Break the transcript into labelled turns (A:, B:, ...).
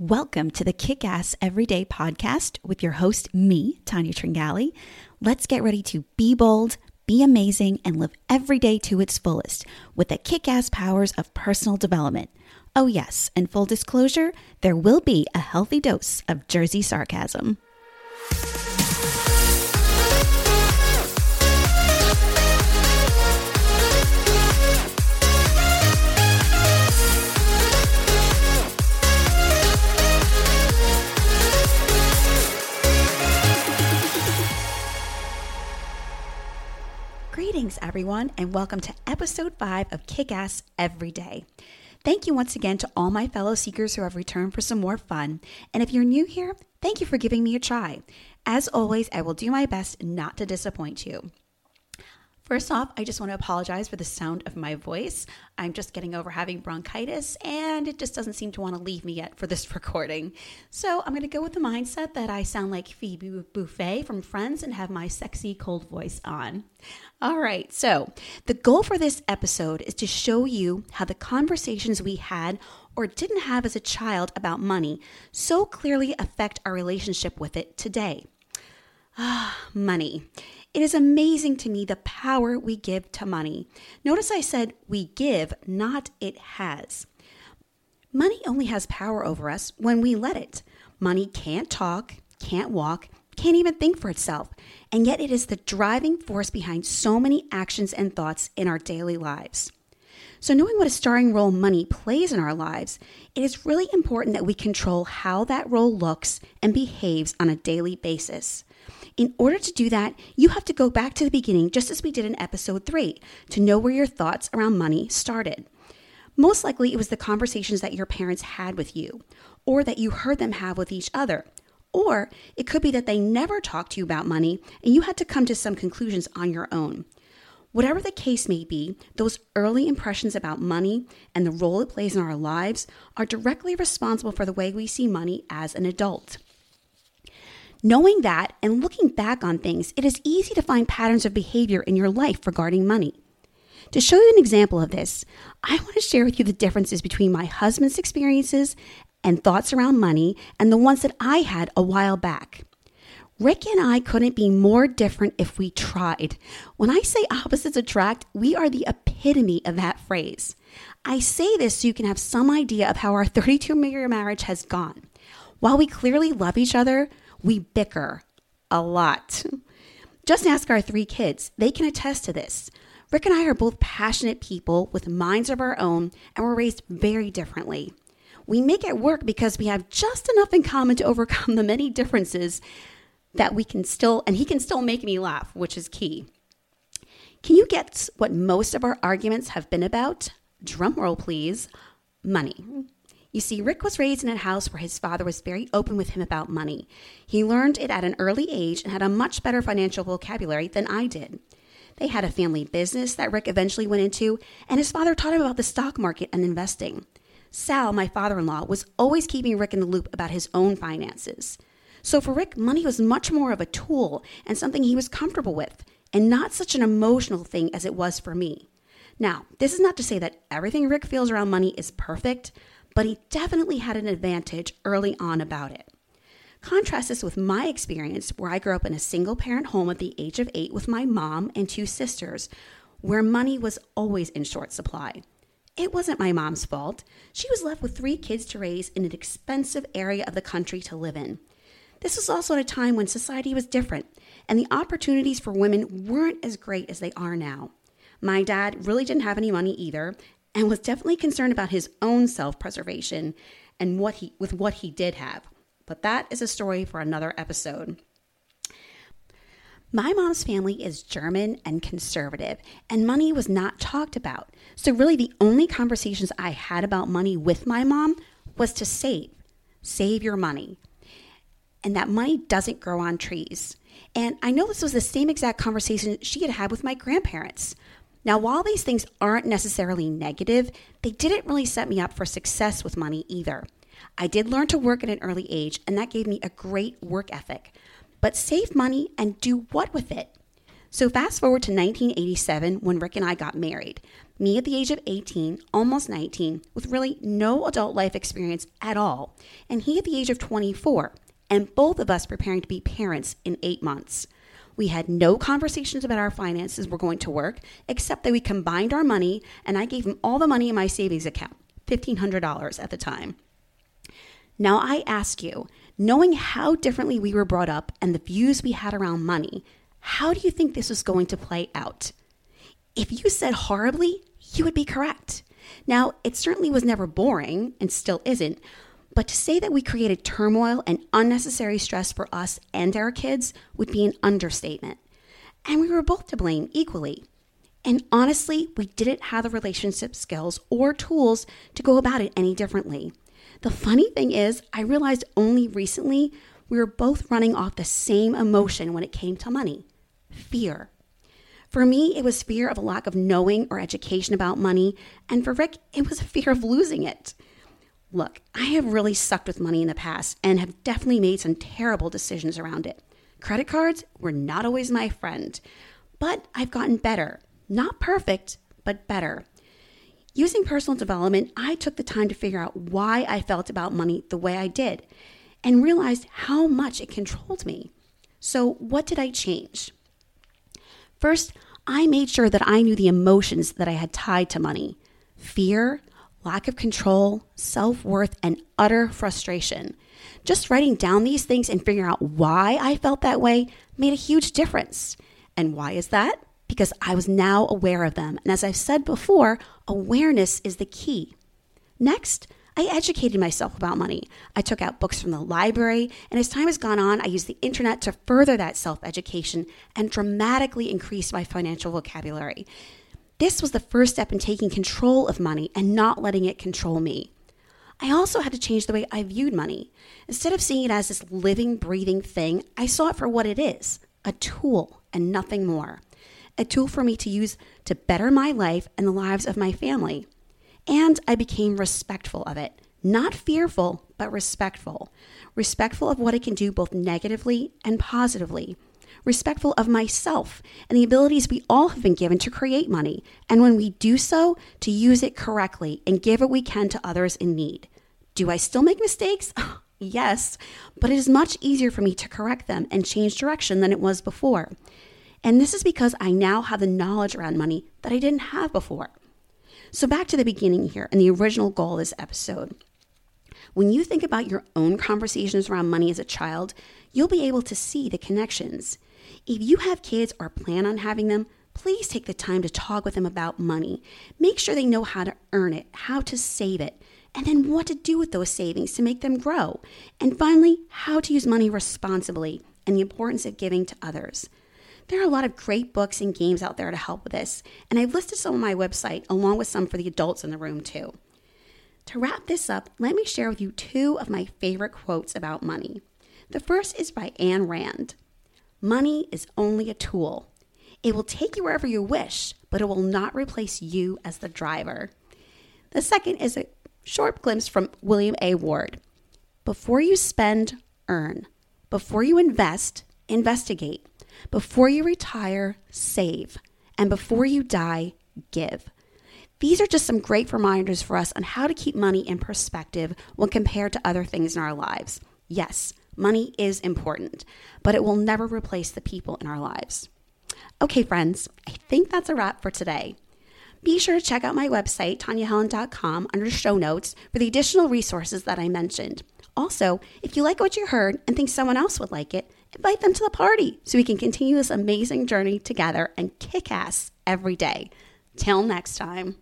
A: Welcome to the Kick Ass Everyday Podcast with your host, me, Tanya Tringali. Let's get ready to be bold, be amazing, and live every day to its fullest with the kick ass powers of personal development. Oh, yes, and full disclosure, there will be a healthy dose of Jersey sarcasm. Greetings, everyone, and welcome to episode 5 of Kick Ass Every Day. Thank you once again to all my fellow seekers who have returned for some more fun. And if you're new here, thank you for giving me a try. As always, I will do my best not to disappoint you. First off, I just want to apologize for the sound of my voice. I'm just getting over having bronchitis and it just doesn't seem to want to leave me yet for this recording. So I'm going to go with the mindset that I sound like Phoebe Buffay from Friends and have my sexy cold voice on. All right, so the goal for this episode is to show you how the conversations we had or didn't have as a child about money so clearly affect our relationship with it today. Ah, money. It is amazing to me the power we give to money. Notice I said we give, not it has. Money only has power over us when we let it. Money can't talk, can't walk, can't even think for itself, and yet it is the driving force behind so many actions and thoughts in our daily lives. So, knowing what a starring role money plays in our lives, it is really important that we control how that role looks and behaves on a daily basis. In order to do that, you have to go back to the beginning, just as we did in episode three, to know where your thoughts around money started. Most likely, it was the conversations that your parents had with you, or that you heard them have with each other. Or it could be that they never talked to you about money and you had to come to some conclusions on your own. Whatever the case may be, those early impressions about money and the role it plays in our lives are directly responsible for the way we see money as an adult. Knowing that and looking back on things, it is easy to find patterns of behavior in your life regarding money. To show you an example of this, I want to share with you the differences between my husband's experiences and thoughts around money and the ones that I had a while back. Rick and I couldn't be more different if we tried. When I say opposites attract, we are the epitome of that phrase. I say this so you can have some idea of how our 32 year marriage has gone. While we clearly love each other, we bicker a lot. Just ask our three kids, they can attest to this. Rick and I are both passionate people with minds of our own, and we're raised very differently. We make it work because we have just enough in common to overcome the many differences that we can still, and he can still make me laugh, which is key. Can you guess what most of our arguments have been about? Drum roll, please. Money. You see, Rick was raised in a house where his father was very open with him about money. He learned it at an early age and had a much better financial vocabulary than I did. They had a family business that Rick eventually went into, and his father taught him about the stock market and investing. Sal, my father in law, was always keeping Rick in the loop about his own finances. So for Rick, money was much more of a tool and something he was comfortable with, and not such an emotional thing as it was for me. Now, this is not to say that everything Rick feels around money is perfect, but he definitely had an advantage early on about it. Contrast this with my experience where I grew up in a single parent home at the age of eight with my mom and two sisters, where money was always in short supply. It wasn't my mom's fault. She was left with three kids to raise in an expensive area of the country to live in. This was also at a time when society was different and the opportunities for women weren't as great as they are now. My dad really didn't have any money either, and was definitely concerned about his own self-preservation and what he with what he did have. But that is a story for another episode. My mom's family is German and conservative, and money was not talked about. So, really, the only conversations I had about money with my mom was to save. Save your money. And that money doesn't grow on trees. And I know this was the same exact conversation she had had with my grandparents. Now, while these things aren't necessarily negative, they didn't really set me up for success with money either. I did learn to work at an early age, and that gave me a great work ethic. But save money and do what with it? So, fast forward to 1987 when Rick and I got married. Me at the age of 18, almost 19, with really no adult life experience at all, and he at the age of 24, and both of us preparing to be parents in eight months. We had no conversations about our finances were going to work, except that we combined our money and I gave him all the money in my savings account, $1,500 at the time. Now I ask you, knowing how differently we were brought up and the views we had around money, how do you think this was going to play out? If you said horribly, you would be correct. Now, it certainly was never boring and still isn't, but to say that we created turmoil and unnecessary stress for us and our kids would be an understatement. And we were both to blame equally. And honestly, we didn't have the relationship skills or tools to go about it any differently. The funny thing is, I realized only recently we were both running off the same emotion when it came to money fear. For me, it was fear of a lack of knowing or education about money, and for Rick, it was a fear of losing it. Look, I have really sucked with money in the past and have definitely made some terrible decisions around it. Credit cards were not always my friend, but I've gotten better. Not perfect, but better. Using personal development, I took the time to figure out why I felt about money the way I did and realized how much it controlled me. So, what did I change? First, I made sure that I knew the emotions that I had tied to money fear, lack of control, self worth, and utter frustration. Just writing down these things and figuring out why I felt that way made a huge difference. And why is that? Because I was now aware of them. And as I've said before, awareness is the key. Next, I educated myself about money. I took out books from the library, and as time has gone on, I used the internet to further that self education and dramatically increase my financial vocabulary. This was the first step in taking control of money and not letting it control me. I also had to change the way I viewed money. Instead of seeing it as this living, breathing thing, I saw it for what it is a tool and nothing more. A tool for me to use to better my life and the lives of my family. And I became respectful of it. Not fearful, but respectful. Respectful of what it can do both negatively and positively respectful of myself and the abilities we all have been given to create money. And when we do so, to use it correctly and give what we can to others in need. Do I still make mistakes? yes, but it is much easier for me to correct them and change direction than it was before. And this is because I now have the knowledge around money that I didn't have before. So, back to the beginning here and the original goal of this episode. When you think about your own conversations around money as a child, you'll be able to see the connections. If you have kids or plan on having them, please take the time to talk with them about money. Make sure they know how to earn it, how to save it, and then what to do with those savings to make them grow. And finally, how to use money responsibly and the importance of giving to others. There are a lot of great books and games out there to help with this, and I've listed some on my website along with some for the adults in the room too. To wrap this up, let me share with you two of my favorite quotes about money. The first is by Ayn Rand. Money is only a tool. It will take you wherever you wish, but it will not replace you as the driver. The second is a short glimpse from William A. Ward. Before you spend, earn. Before you invest, investigate. Before you retire, save. And before you die, give. These are just some great reminders for us on how to keep money in perspective when compared to other things in our lives. Yes, Money is important, but it will never replace the people in our lives. Okay, friends, I think that's a wrap for today. Be sure to check out my website, tanyahelen.com, under show notes for the additional resources that I mentioned. Also, if you like what you heard and think someone else would like it, invite them to the party so we can continue this amazing journey together and kick ass every day. Till next time.